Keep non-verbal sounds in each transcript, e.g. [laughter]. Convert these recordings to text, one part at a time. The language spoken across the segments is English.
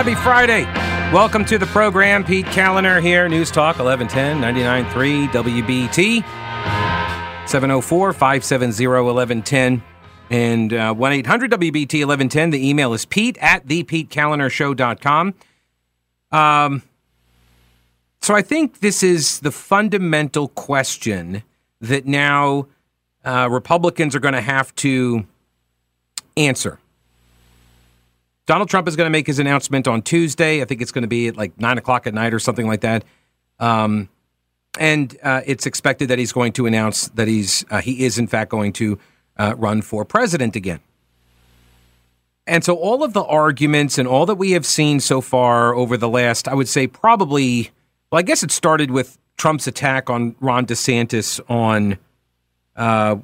Happy Friday. Welcome to the program. Pete Kaliner here, News Talk 1110 99.3 WBT 704 570 1110 and uh, 1 800 WBT 1110. The email is pete at thepetekalinershow.com. Um, so I think this is the fundamental question that now uh, Republicans are going to have to answer. Donald Trump is going to make his announcement on Tuesday. I think it's going to be at like nine o'clock at night or something like that. Um, and uh, it's expected that he's going to announce that he's uh, he is in fact going to uh, run for president again. And so all of the arguments and all that we have seen so far over the last, I would say, probably, well, I guess it started with Trump's attack on Ron DeSantis on, uh,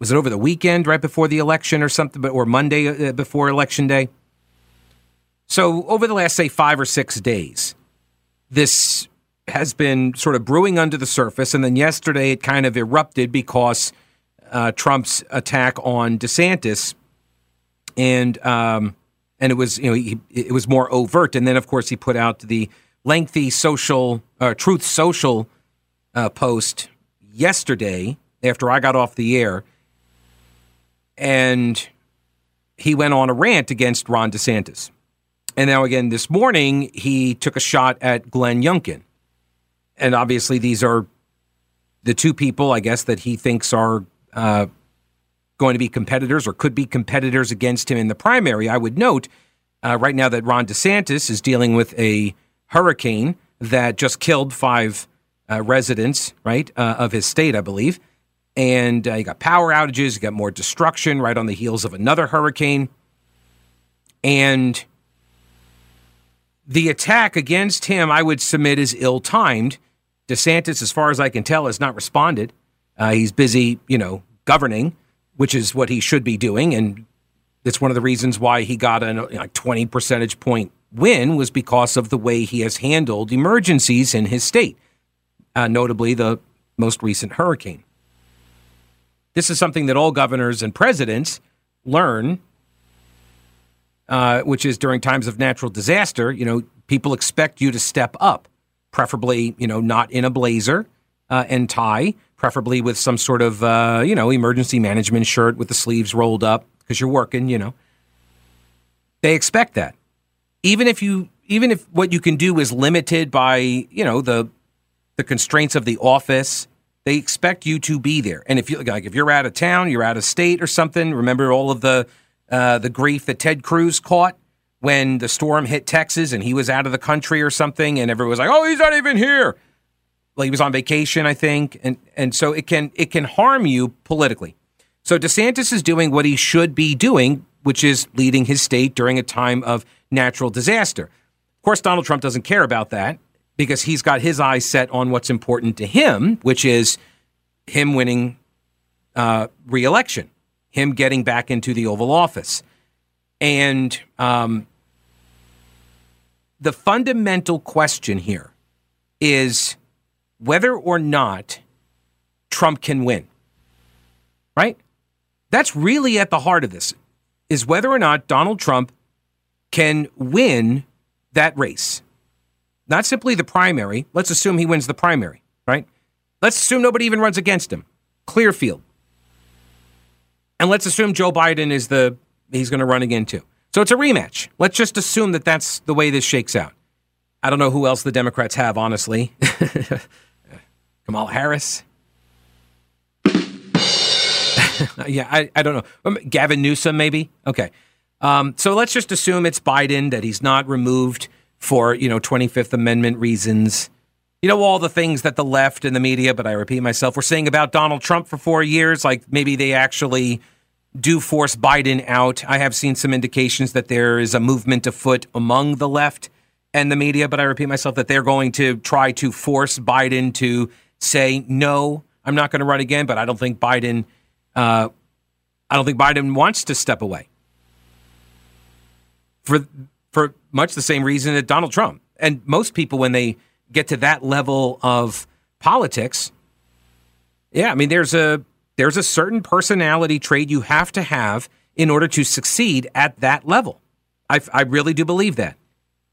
was it over the weekend, right before the election or something, but or Monday uh, before election day? So, over the last, say, five or six days, this has been sort of brewing under the surface. And then yesterday it kind of erupted because uh, Trump's attack on DeSantis. And, um, and it was, you know, he, it was more overt. And then, of course, he put out the lengthy social, uh, Truth Social uh, post yesterday after I got off the air. And he went on a rant against Ron DeSantis. And now again this morning, he took a shot at Glenn Youngkin. And obviously, these are the two people, I guess, that he thinks are uh, going to be competitors or could be competitors against him in the primary. I would note uh, right now that Ron DeSantis is dealing with a hurricane that just killed five uh, residents, right, uh, of his state, I believe. And uh, you got power outages, you got more destruction right on the heels of another hurricane. And the attack against him, I would submit, is ill timed. DeSantis, as far as I can tell, has not responded. Uh, he's busy, you know, governing, which is what he should be doing, and it's one of the reasons why he got a you know, 20 percentage point win was because of the way he has handled emergencies in his state, uh, notably the most recent hurricane. This is something that all governors and presidents learn uh, which is during times of natural disaster, you know, people expect you to step up, preferably, you know, not in a blazer uh, and tie, preferably with some sort of, uh, you know, emergency management shirt with the sleeves rolled up because you're working, you know. They expect that. Even if you, even if what you can do is limited by, you know, the, the constraints of the office, they expect you to be there. And if you like, if you're out of town, you're out of state or something, remember all of the, uh, the grief that Ted Cruz caught when the storm hit Texas and he was out of the country or something, and everyone was like, "Oh, he's not even here." Well, he was on vacation, I think, and and so it can it can harm you politically. So DeSantis is doing what he should be doing, which is leading his state during a time of natural disaster. Of course, Donald Trump doesn't care about that because he's got his eyes set on what's important to him, which is him winning uh, reelection him getting back into the Oval Office. And um, the fundamental question here is whether or not Trump can win. Right? That's really at the heart of this is whether or not Donald Trump can win that race. Not simply the primary. Let's assume he wins the primary, right? Let's assume nobody even runs against him. Clear field. And let's assume Joe Biden is the he's going to run again too. So it's a rematch. Let's just assume that that's the way this shakes out. I don't know who else the Democrats have, honestly. [laughs] Kamala Harris. [laughs] yeah, I, I don't know. Um, Gavin Newsom, maybe? Okay. Um, so let's just assume it's Biden, that he's not removed for, you know, 25th Amendment reasons. You know, all the things that the left and the media, but I repeat myself, were saying about Donald Trump for four years. Like maybe they actually do force Biden out. I have seen some indications that there is a movement afoot among the left and the media, but I repeat myself that they're going to try to force Biden to say, no, I'm not going to run again, but I don't think Biden, uh, I don't think Biden wants to step away for, for much the same reason that Donald Trump and most people, when they get to that level of politics, yeah, I mean, there's a, there's a certain personality trait you have to have in order to succeed at that level. I, I really do believe that.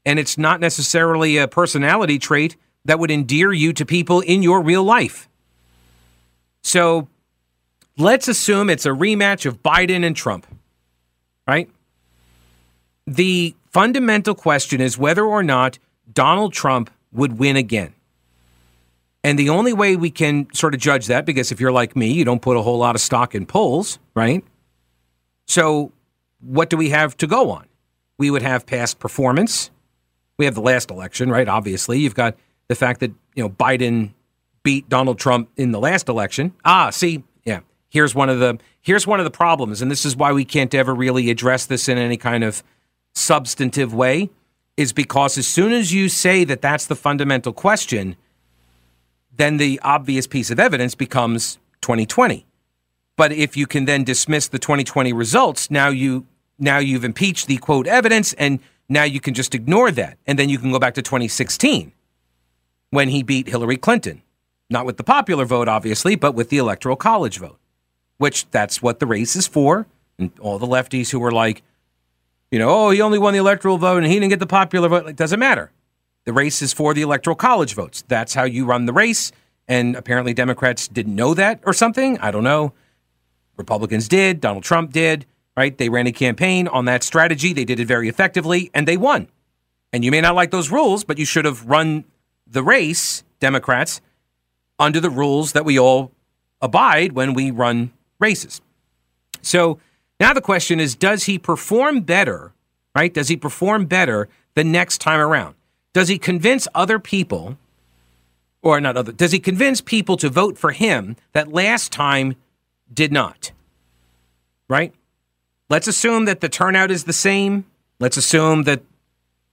and it's not necessarily a personality trait that would endear you to people in your real life. So let's assume it's a rematch of Biden and Trump, right? The fundamental question is whether or not Donald Trump would win again. And the only way we can sort of judge that, because if you're like me, you don't put a whole lot of stock in polls, right? So, what do we have to go on? We would have past performance. We have the last election, right? Obviously, you've got the fact that you know Biden beat Donald Trump in the last election. Ah, see, yeah. Here's one of the here's one of the problems, and this is why we can't ever really address this in any kind of substantive way, is because as soon as you say that that's the fundamental question, then the obvious piece of evidence becomes 2020. But if you can then dismiss the 2020 results, now you now you've impeached the quote evidence and now you can just ignore that. And then you can go back to 2016 when he beat Hillary Clinton. Not with the popular vote, obviously, but with the electoral college vote, which that's what the race is for. And all the lefties who were like, you know, oh, he only won the electoral vote and he didn't get the popular vote. It doesn't matter. The race is for the electoral college votes. That's how you run the race. And apparently Democrats didn't know that or something. I don't know. Republicans did. Donald Trump did, right? They ran a campaign on that strategy. They did it very effectively and they won. And you may not like those rules, but you should have run the race, Democrats, under the rules that we all abide when we run races. So now the question is does he perform better, right? Does he perform better the next time around? Does he convince other people, or not other, does he convince people to vote for him that last time did not? Right? Let's assume that the turnout is the same. Let's assume that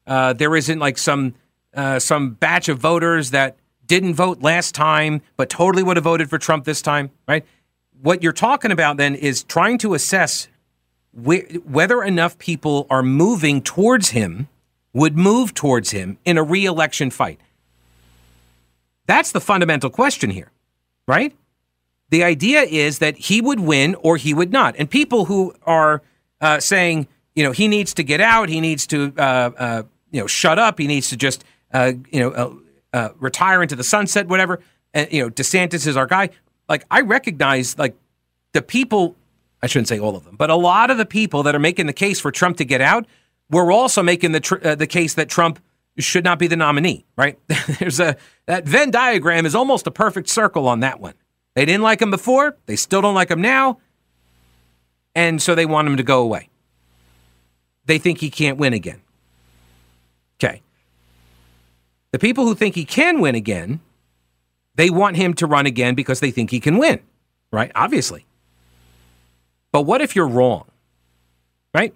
uh, there isn't like some uh, some batch of voters that didn't vote last time but totally would have voted for Trump this time, right? What you're talking about then is trying to assess whether enough people are moving towards him would move towards him in a reelection fight? That's the fundamental question here, right? The idea is that he would win or he would not. And people who are uh, saying, you know, he needs to get out, he needs to, uh, uh, you know, shut up, he needs to just, uh, you know, uh, uh, retire into the sunset, whatever. And, you know, DeSantis is our guy. Like, I recognize, like, the people, I shouldn't say all of them, but a lot of the people that are making the case for Trump to get out we're also making the tr- uh, the case that Trump should not be the nominee. Right? [laughs] There's a that Venn diagram is almost a perfect circle on that one. They didn't like him before. They still don't like him now, and so they want him to go away. They think he can't win again. Okay. The people who think he can win again, they want him to run again because they think he can win, right? Obviously. But what if you're wrong? Right?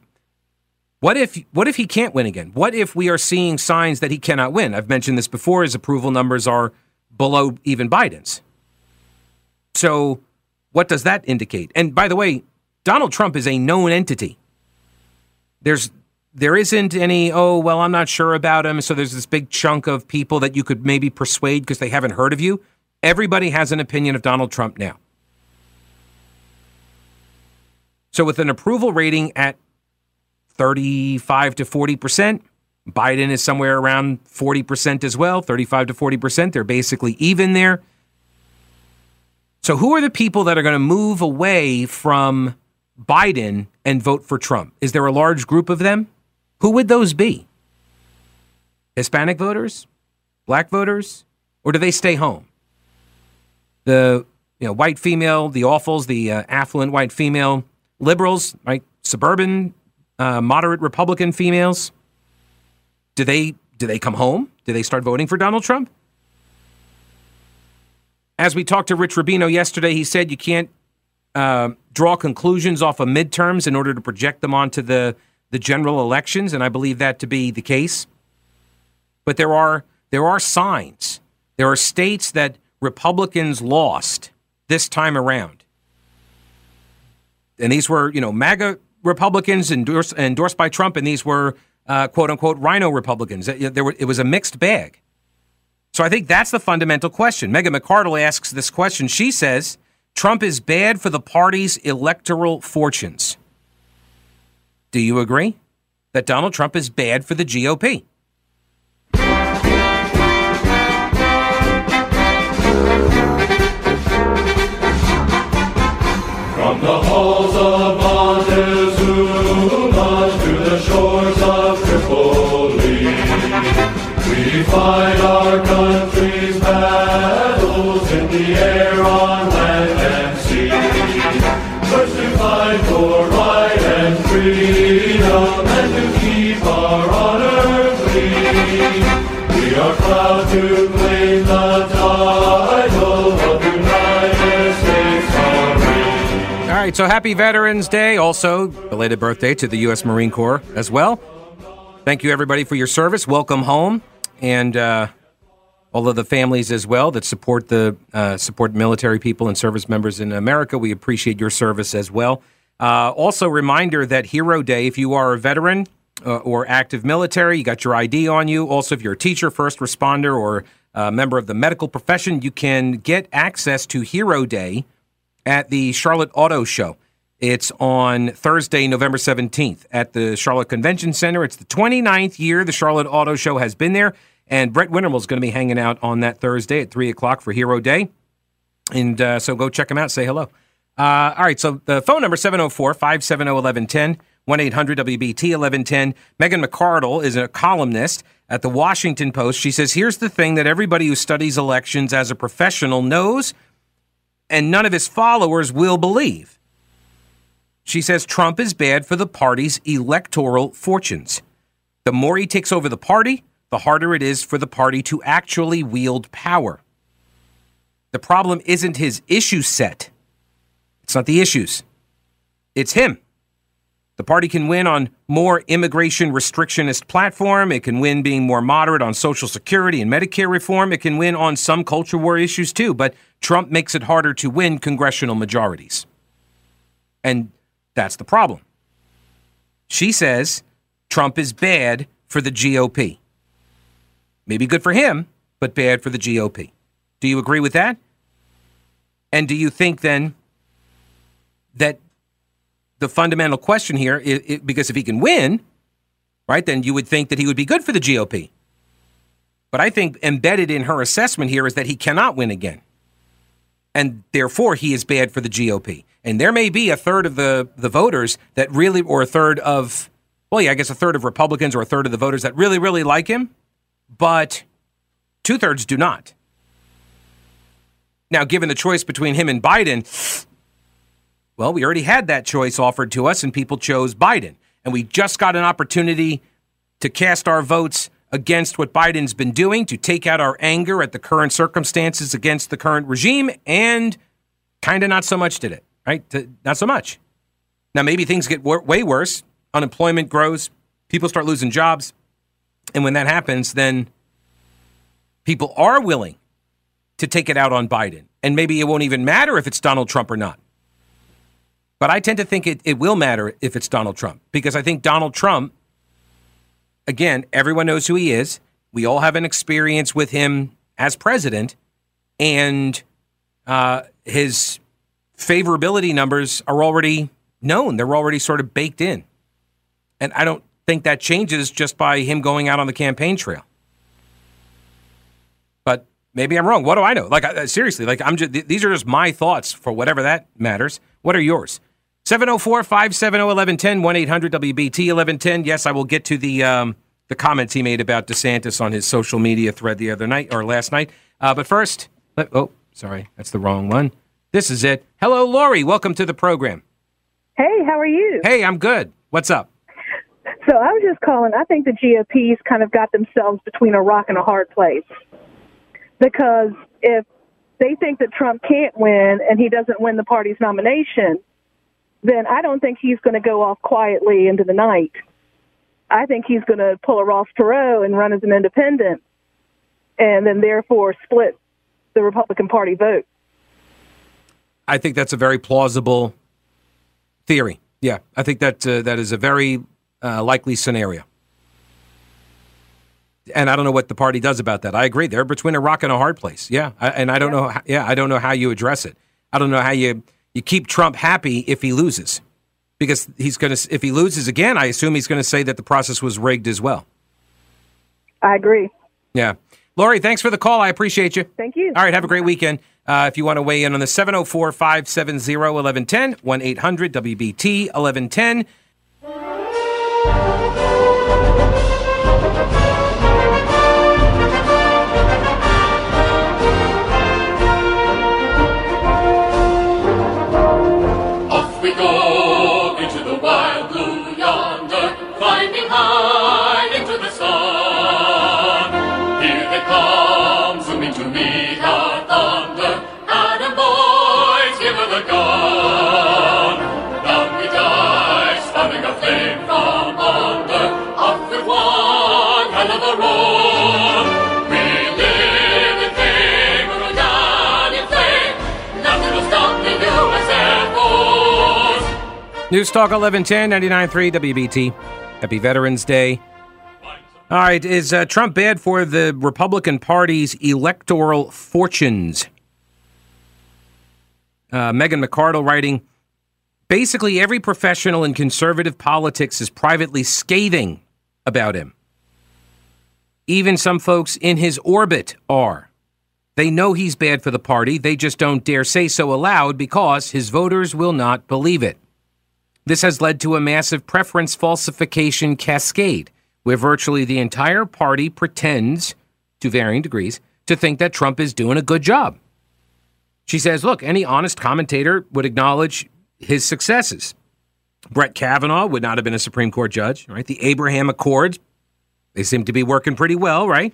What if what if he can't win again? What if we are seeing signs that he cannot win? I've mentioned this before. His approval numbers are below even Biden's. So, what does that indicate? And by the way, Donald Trump is a known entity. There's there isn't any oh well I'm not sure about him so there's this big chunk of people that you could maybe persuade because they haven't heard of you. Everybody has an opinion of Donald Trump now. So with an approval rating at 35 to 40%. Biden is somewhere around 40% as well, 35 to 40%. They're basically even there. So, who are the people that are going to move away from Biden and vote for Trump? Is there a large group of them? Who would those be? Hispanic voters? Black voters? Or do they stay home? The you know, white female, the awfuls, the uh, affluent white female liberals, right? Suburban uh, moderate Republican females, do they do they come home? Do they start voting for Donald Trump? As we talked to Rich Rubino yesterday, he said you can't uh, draw conclusions off of midterms in order to project them onto the the general elections, and I believe that to be the case. But there are there are signs. There are states that Republicans lost this time around and these were you know MAGA Republicans endorsed endorsed by Trump, and these were uh, quote unquote RINO Republicans. It, there were, it was a mixed bag. So I think that's the fundamental question. Megan McArdle asks this question. She says Trump is bad for the party's electoral fortunes. Do you agree that Donald Trump is bad for the GOP? From the whole All right, so happy Veterans Day. Also, belated birthday to the U.S. Marine Corps as well. Thank you, everybody, for your service. Welcome home. And, uh, all of the families as well that support the uh, support military people and service members in America. We appreciate your service as well. Uh, also, reminder that Hero Day, if you are a veteran, uh, or active military, you got your ID on you. Also, if you're a teacher, first responder, or a member of the medical profession, you can get access to Hero Day at the Charlotte Auto Show. It's on Thursday, November 17th at the Charlotte Convention Center. It's the 29th year the Charlotte Auto Show has been there. And Brett Winterble is going to be hanging out on that Thursday at 3 o'clock for Hero Day. And uh, so go check him out, say hello. Uh, all right, so the phone number 704 570 1110, 1 800 WBT 1110. Megan McArdle is a columnist at the Washington Post. She says, Here's the thing that everybody who studies elections as a professional knows, and none of his followers will believe. She says Trump is bad for the party's electoral fortunes. The more he takes over the party, the harder it is for the party to actually wield power. The problem isn't his issue set. It's not the issues. It's him. The party can win on more immigration restrictionist platform. It can win being more moderate on Social Security and Medicare reform. It can win on some culture war issues too. But Trump makes it harder to win congressional majorities. And that's the problem. She says Trump is bad for the GOP. Maybe good for him, but bad for the GOP. Do you agree with that? And do you think then that the fundamental question here, is, because if he can win, right, then you would think that he would be good for the GOP. But I think embedded in her assessment here is that he cannot win again. And therefore, he is bad for the GOP. And there may be a third of the, the voters that really, or a third of, well, yeah, I guess a third of Republicans or a third of the voters that really, really like him but two thirds do not. Now, given the choice between him and Biden, well, we already had that choice offered to us, and people chose Biden. And we just got an opportunity to cast our votes against what Biden's been doing, to take out our anger at the current circumstances against the current regime, and kind of not so much did it, right? Not so much. Now, maybe things get way worse. Unemployment grows, people start losing jobs. And when that happens, then people are willing to take it out on Biden. And maybe it won't even matter if it's Donald Trump or not. But I tend to think it, it will matter if it's Donald Trump because I think Donald Trump, again, everyone knows who he is. We all have an experience with him as president, and uh, his favorability numbers are already known. They're already sort of baked in. And I don't think that changes just by him going out on the campaign trail. But maybe I'm wrong. What do I know? Like seriously, like I'm just these are just my thoughts for whatever that matters. What are yours? 704-570-1110 1-800-WBT 1110. Yes, I will get to the um, the comments he made about DeSantis on his social media thread the other night or last night. Uh, but first, let, oh, sorry, that's the wrong one. This is it. Hello, Lori. Welcome to the program. Hey, how are you? Hey, I'm good. What's up? So I was just calling. I think the GOP's kind of got themselves between a rock and a hard place because if they think that Trump can't win and he doesn't win the party's nomination, then I don't think he's going to go off quietly into the night. I think he's going to pull a Ross Perot and run as an independent, and then therefore split the Republican Party vote. I think that's a very plausible theory. Yeah, I think that uh, that is a very uh, likely scenario. And I don't know what the party does about that. I agree. They're between a rock and a hard place. Yeah, I, and I don't yeah. know. How, yeah, I don't know how you address it. I don't know how you you keep Trump happy if he loses, because he's going to. If he loses again, I assume he's going to say that the process was rigged as well. I agree. Yeah, Lori, thanks for the call. I appreciate you. Thank you. All right, have a great weekend. Uh, if you want to weigh in on the 704 570 1110, 1 800 WBT 1110. News Talk 1110 99.3 WBT. Happy Veterans Day. All right, is uh, Trump bad for the Republican Party's electoral fortunes? Uh, Megan McArdle writing Basically, every professional in conservative politics is privately scathing about him. Even some folks in his orbit are. They know he's bad for the party, they just don't dare say so aloud because his voters will not believe it. This has led to a massive preference falsification cascade where virtually the entire party pretends, to varying degrees, to think that Trump is doing a good job. She says, look, any honest commentator would acknowledge his successes. Brett Kavanaugh would not have been a Supreme Court judge, right? The Abraham Accords, they seem to be working pretty well, right?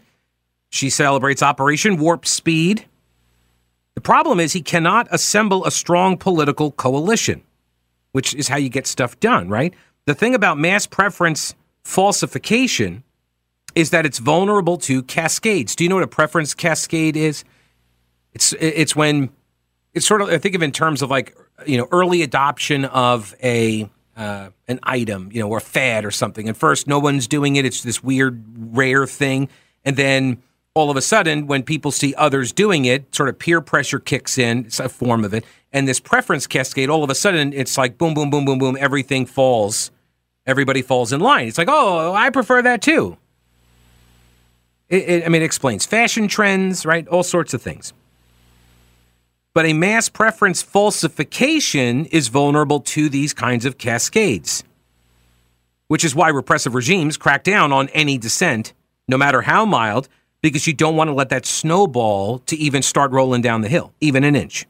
She celebrates Operation Warp Speed. The problem is he cannot assemble a strong political coalition, which is how you get stuff done, right? The thing about mass preference falsification is that it's vulnerable to cascades. Do you know what a preference cascade is? It's it's when it's sort of I think of in terms of like you know early adoption of a uh, an item, you know, or a fad or something. And first, no one's doing it; it's this weird, rare thing, and then all of a sudden, when people see others doing it, sort of peer pressure kicks in. It's a form of it, and this preference cascade. All of a sudden, it's like boom, boom, boom, boom, boom. Everything falls. Everybody falls in line. It's like, oh, I prefer that too. It, it, I mean, it explains fashion trends, right? All sorts of things. But a mass preference falsification is vulnerable to these kinds of cascades, which is why repressive regimes crack down on any dissent, no matter how mild, because you don't want to let that snowball to even start rolling down the hill, even an inch.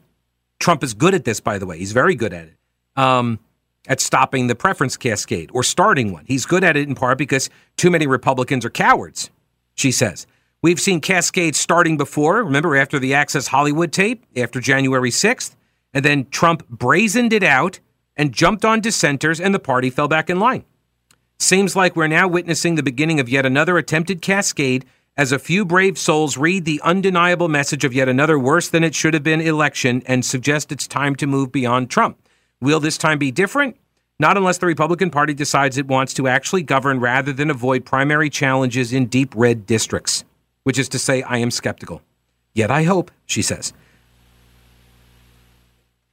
Trump is good at this, by the way. He's very good at it, um, at stopping the preference cascade or starting one. He's good at it in part because too many Republicans are cowards, she says. We've seen cascades starting before. Remember, after the Access Hollywood tape, after January 6th, and then Trump brazened it out and jumped on dissenters, and the party fell back in line. Seems like we're now witnessing the beginning of yet another attempted cascade as a few brave souls read the undeniable message of yet another worse than it should have been election and suggest it's time to move beyond Trump. Will this time be different? Not unless the Republican Party decides it wants to actually govern rather than avoid primary challenges in deep red districts which is to say, I am skeptical. Yet I hope, she says.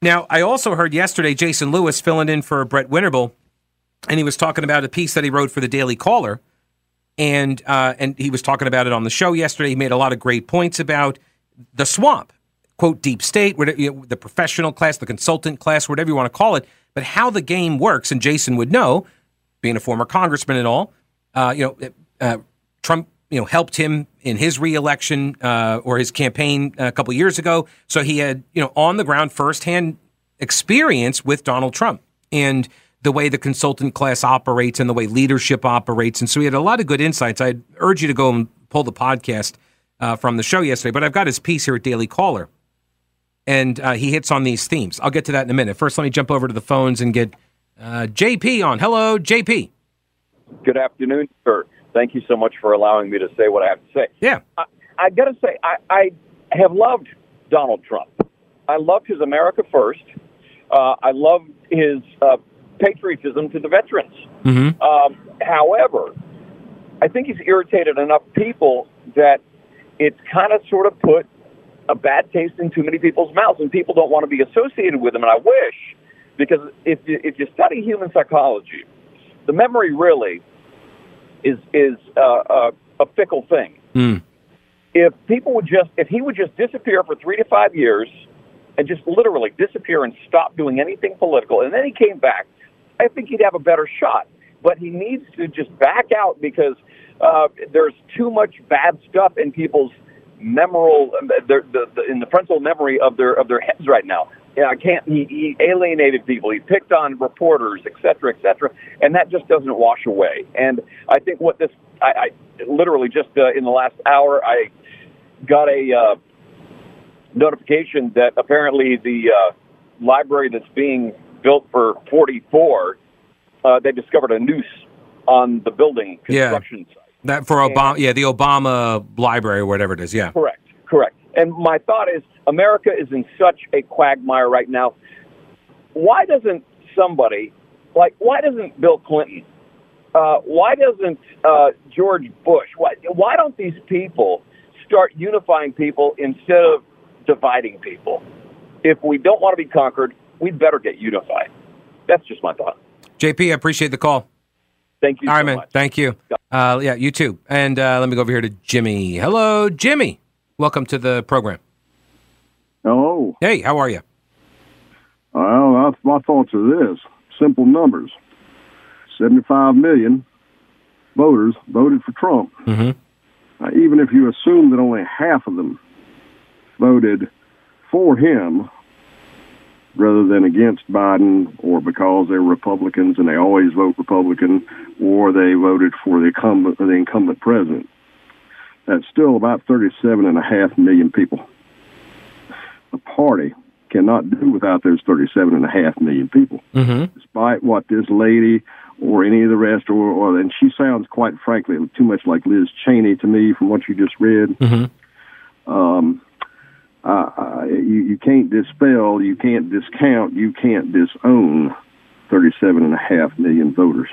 Now, I also heard yesterday Jason Lewis filling in for Brett Winterble, and he was talking about a piece that he wrote for the Daily Caller, and uh, and he was talking about it on the show yesterday. He made a lot of great points about the swamp, quote deep state, you know, the professional class, the consultant class, whatever you want to call it, but how the game works. And Jason would know, being a former congressman and all, uh, you know, uh, Trump you know, helped him in his reelection uh, or his campaign a couple years ago. So he had, you know, on the ground firsthand experience with Donald Trump and the way the consultant class operates and the way leadership operates. And so he had a lot of good insights. I'd urge you to go and pull the podcast uh, from the show yesterday, but I've got his piece here at Daily Caller. And uh, he hits on these themes. I'll get to that in a minute. First, let me jump over to the phones and get uh, JP on. Hello, JP. Good afternoon, sir thank you so much for allowing me to say what I have to say. Yeah. I, I got to say, I, I have loved Donald Trump. I loved his America First. Uh, I loved his uh, patriotism to the veterans. Mm-hmm. Um, however, I think he's irritated enough people that it's kind of sort of put a bad taste in too many people's mouths, and people don't want to be associated with him. And I wish, because if you, if you study human psychology, the memory really is is uh, a fickle thing. Mm. If people would just, if he would just disappear for three to five years, and just literally disappear and stop doing anything political, and then he came back, I think he'd have a better shot. But he needs to just back out because uh, there's too much bad stuff in people's memorable, the, the, the, in the frontal memory of their of their heads right now know, I can't. He, he alienated people. He picked on reporters, et cetera, et cetera, and that just doesn't wash away. And I think what this, I, I literally just uh, in the last hour, I got a uh, notification that apparently the uh, library that's being built for 44, uh, they discovered a noose on the building construction yeah. site. That for Obama, yeah, the Obama library, or whatever it is, yeah. Correct, correct. And my thought is, America is in such a quagmire right now. Why doesn't somebody Like, why doesn't Bill Clinton? Uh, why doesn't uh, George Bush? Why, why don't these people start unifying people instead of dividing people? If we don't want to be conquered, we'd better get unified. That's just my thought. JP, I appreciate the call. Thank you All so right, man. much. Thank you. Uh, yeah, you too. And uh, let me go over here to Jimmy. Hello, Jimmy. Welcome to the program. Hello. Hey, how are you? Well, that's my thoughts are this: simple numbers. Seventy-five million voters voted for Trump. Mhm. Uh, even if you assume that only half of them voted for him rather than against Biden, or because they're Republicans and they always vote Republican, or they voted for the incumbent, the incumbent president, that's still about thirty-seven and a half million people. The party cannot do without those 37 and a half million people, Mm-hmm. despite what this lady or any of the rest, or, or and she sounds quite frankly too much like Liz Cheney to me from what you just read. Mm-hmm. Um, uh, uh, you, you can't dispel, you can't discount, you can't disown 37 and a half million voters.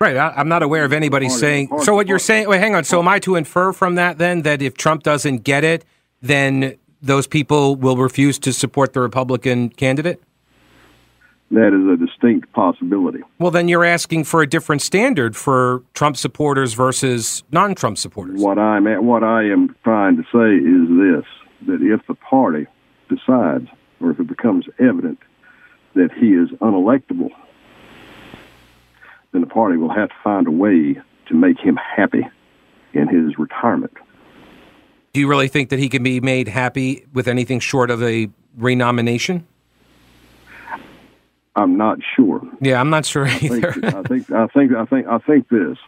Right. I, I'm not aware of anybody Party- saying. party- So what you're saying? Wait, hang on. So am I to infer from that then that if Trump doesn't get it, then those people will refuse to support the Republican candidate? That is a distinct possibility. Well, then you're asking for a different standard for Trump supporters versus non-Trump supporters. What I'm at, what I am trying to say is this: that if the party decides, or if it becomes evident that he is unelectable, then the party will have to find a way to make him happy in his retirement. Do you really think that he can be made happy with anything short of a renomination? I'm not sure. Yeah, I'm not sure I think, either. I think I think I think I think this.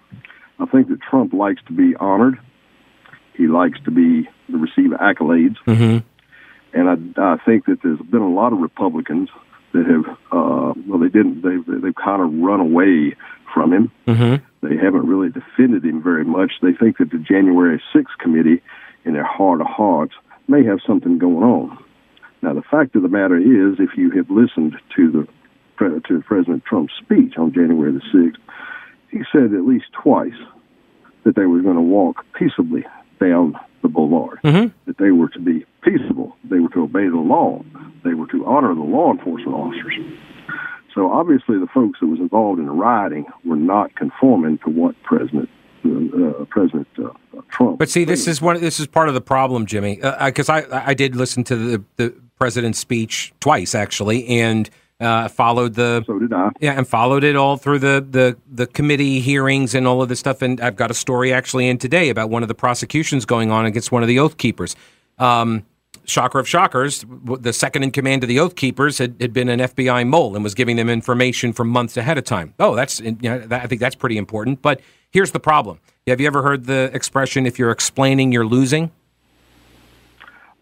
I think that Trump likes to be honored. He likes to be to receive accolades, hmm and I, I think that there's been a lot of Republicans that have uh, well they didn't they've they've kind of run away from him. hmm They haven't really defended him very much. They think that the January 6th committee, in their heart of hearts, may have something going on. Now, the fact of the matter is, if you have listened to the to President Trump's speech on January the 6th, he said at least twice that they were going to walk peaceably down the boulevard, hmm that they were to be peaceable, they were to obey the law, they were to honor the law enforcement officers. So obviously, the folks that was involved in the rioting were not conforming to what President uh, uh, President uh, uh, Trump. But see, this is one. This is part of the problem, Jimmy, because I I did listen to the the president's speech twice actually, and uh, followed the So did I. yeah, and followed it all through the, the the committee hearings and all of this stuff. And I've got a story actually in today about one of the prosecutions going on against one of the Oath Keepers. Um, shocker of shockers, the second in command of the Oath Keepers had, had been an FBI mole and was giving them information for months ahead of time. Oh, that's you know, that, I think that's pretty important. But here's the problem: Have you ever heard the expression "if you're explaining, you're losing"?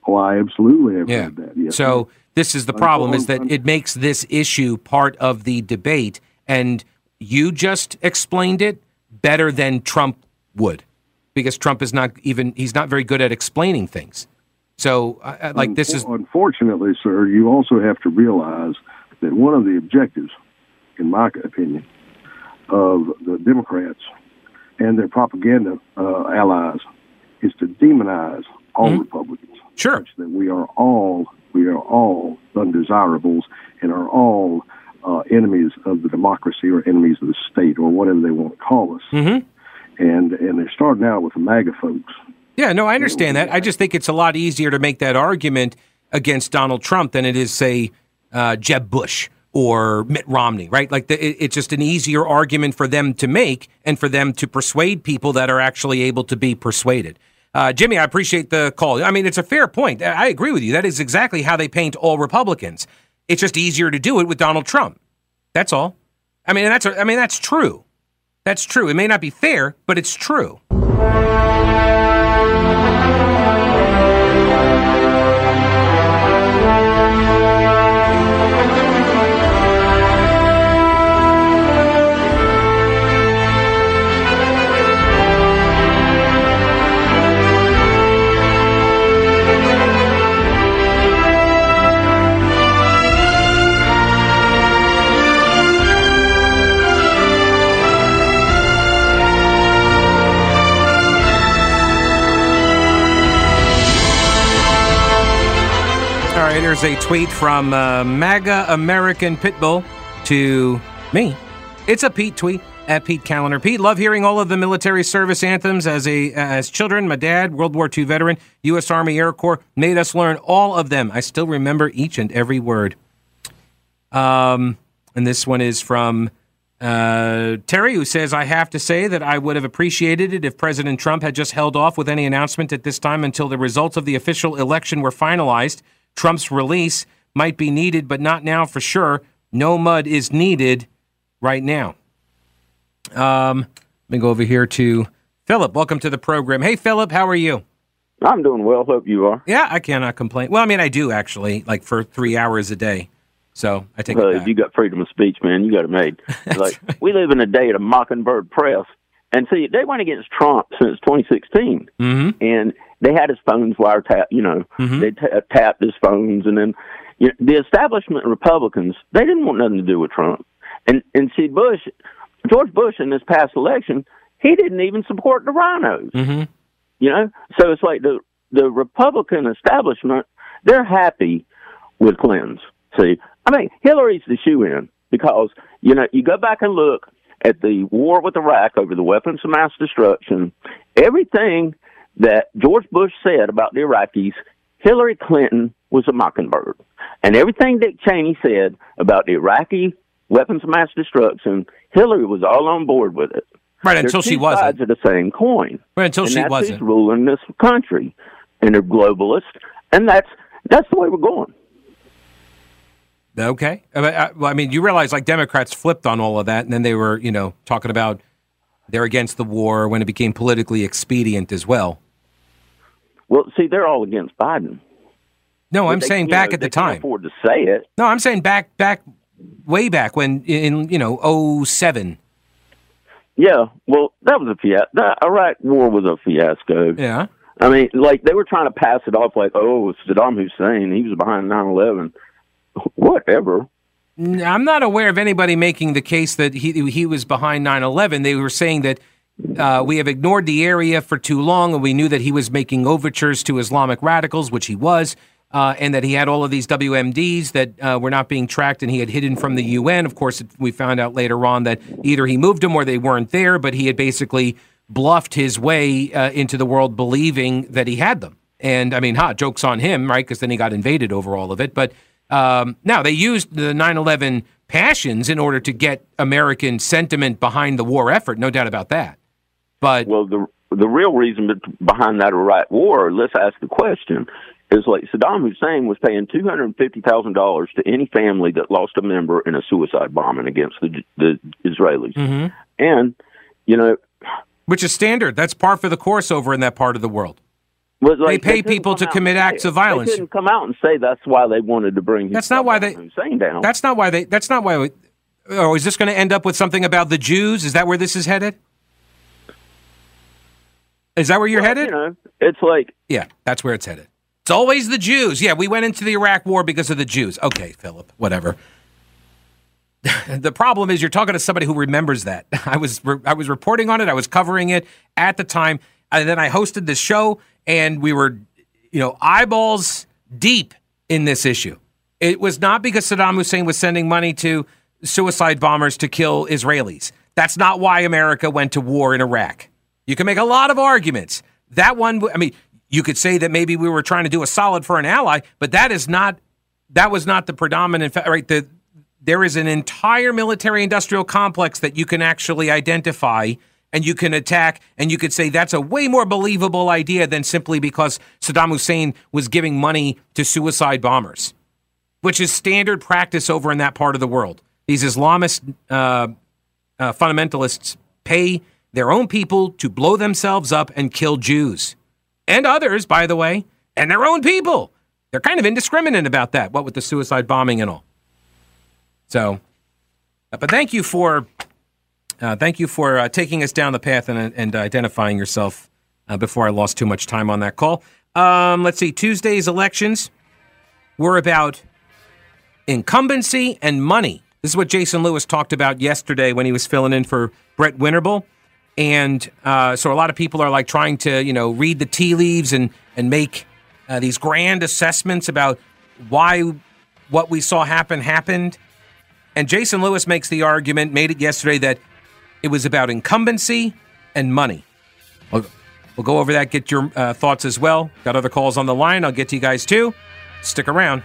Oh, I absolutely have Yeah. heard that. Yes. So this is the problem: is that it makes this issue part of the debate, and you just explained it better than Trump would, because Trump is not even he's not very good at explaining things. So, uh, like this is unfortunately, sir. You also have to realize that one of the objectives, in my opinion, of the Democrats and their propaganda uh, allies is to demonize all Mhm. Republicans. sure, that we are all we are all undesirables and are all uh, enemies of the democracy or enemies of the state or whatever they want to call us. hmm And and they're starting out with the MAGA folks. yeah, no, I understand that. I just think it's a lot easier to make that argument against Donald Trump than it is, say, uh, Jeb Bush or Mitt Romney, right? Like the, it, it's just an easier argument for them to make and for them to persuade people that are actually able to be persuaded. Uh, Jimmy, I appreciate the call. I mean, it's a fair point. I agree with you. That is exactly how they paint all Republicans. It's just easier to do it with Donald Trump. That's all. I mean, that's I mean that's true. That's true. It may not be fair, but it's true. Here's a tweet from uh, MAGA American Pitbull to me. It's a Pete tweet at Pete Kaliner. Pete, love hearing all of the military service anthems as a as children. My dad, World War II veteran, U.S. Army Air Corps, made us learn all of them. I still remember each and every word. Um, and this one is from uh, Terry, who says, I have to say that I would have appreciated it if President Trump had just held off with any announcement at this time until the results of the official election were finalized. Trump's release might be needed, but not now for sure. No mud is needed right now. Um, let me go over here to Philip. Welcome to the program. Hey, Philip, how are you? I'm doing well. Hope you are. Yeah, I cannot complain. Well, I mean, I do actually, like for three hours a day. So I take well. You got freedom of speech, man. You got it made. [laughs] like right. we live in a day of a mockingbird press, and see, they went against Trump since 2016, mm-hmm. and they had his phones wiretapped. You know, mm-hmm. they t- tapped his phones, and then you know, the establishment Republicans they didn't want nothing to do with Trump. And and see, Bush, George Bush in this past election, he didn't even support the RINOs. Mm-hmm. You know, so it's like the the Republican establishment they're happy with Clintons. See, I mean, Hillary's the shoe in because, you know, you go back and look at the war with Iraq over the weapons of mass destruction, everything that George Bush said about the Iraqis, Hillary Clinton was a mockingbird. And everything Dick Cheney said about the Iraqi weapons of mass destruction, Hillary was all on board with it. Right, until she wasn't. Sides of the same coin. Right, until and she that's wasn't. Who's ruling this country, and they're globalist, and that's that's the way we're going. Okay. Uh, uh, well, I mean, you realize like Democrats flipped on all of that, and then they were, you know, talking about they're against the war when it became politically expedient as well. Well, see, they're all against Biden. No, I'm saying back know, at the time. afford to say it. No, I'm saying back, back, way back when in you know 07. Yeah, well, that was a fiasco. The Iraq War was a fiasco. Yeah. I mean, like they were trying to pass it off like, oh, Saddam Hussein, he was behind 9/11 whatever. I'm not aware of anybody making the case that he he was behind 9/11. They were saying that uh, we have ignored the area for too long, and we knew that he was making overtures to Islamic radicals, which he was, uh, and that he had all of these WMDs that uh, were not being tracked, and he had hidden from the UN. Of course, we found out later on that either he moved them or they weren't there, but he had basically bluffed his way uh, into the world believing that he had them. And I mean, ha, jokes on him, right? Because then he got invaded over all of it, but. Um, now, they used the 9 11 passions in order to get American sentiment behind the war effort, no doubt about that. But well, the the real reason behind that Iraq War, let's ask the question, is like Saddam Hussein was paying two hundred and fifty thousand dollars to any family that lost a member in a suicide bombing against the the Israelis, mm-hmm. and you know, which is standard. That's par for the course over in that part of the world. Like, they pay they people to commit acts of violence. They didn't come out and say that's why they wanted to bring. That's not why they. Hussein down. That's not why they. That's not why. We, oh, is this going to end up with something about the Jews? Is that where this is headed? Is that where you're well, headed? You know, it's like yeah, that's where it's headed. It's always the Jews. Yeah, we went into the Iraq War because of the Jews. Okay, Philip, whatever. [laughs] the problem is you're talking to somebody who remembers that. [laughs] I was re- I was reporting on it. I was covering it at the time, and then I hosted this show and we were, you know, eyeballs deep in this issue. It was not because Saddam Hussein was sending money to suicide bombers to kill Israelis. That's not why America went to war in Iraq. You can make a lot of arguments. That one, I mean, you could say that maybe we were trying to do a solid for an ally, but that is not that was not the predominant right the there is an entire military industrial complex that you can actually identify and you can attack and you could say that's a way more believable idea than simply because Saddam Hussein was giving money to suicide bombers, which is standard practice over in that part of the world. These Islamist uh, uh, fundamentalists pay their own people to blow themselves up and kill Jews and others, by the way, and their own people. They're kind of indiscriminate about that, what with the suicide bombing and all. So, but thank you for uh, thank you for uh, taking us down the path and, and identifying yourself uh, before I lost too much time on that call. Um, let's see. Tuesday's elections were about incumbency and money. This is what Jason Lewis talked about yesterday when he was filling in for Brett Winterble. And uh, so a lot of people are like trying to, you know, read the tea leaves and, and make uh, these grand assessments about why what we saw happen happened. And Jason Lewis makes the argument, made it yesterday, that it was about incumbency and money. We'll, we'll go over that, get your uh, thoughts as well. Got other calls on the line. I'll get to you guys too. Stick around.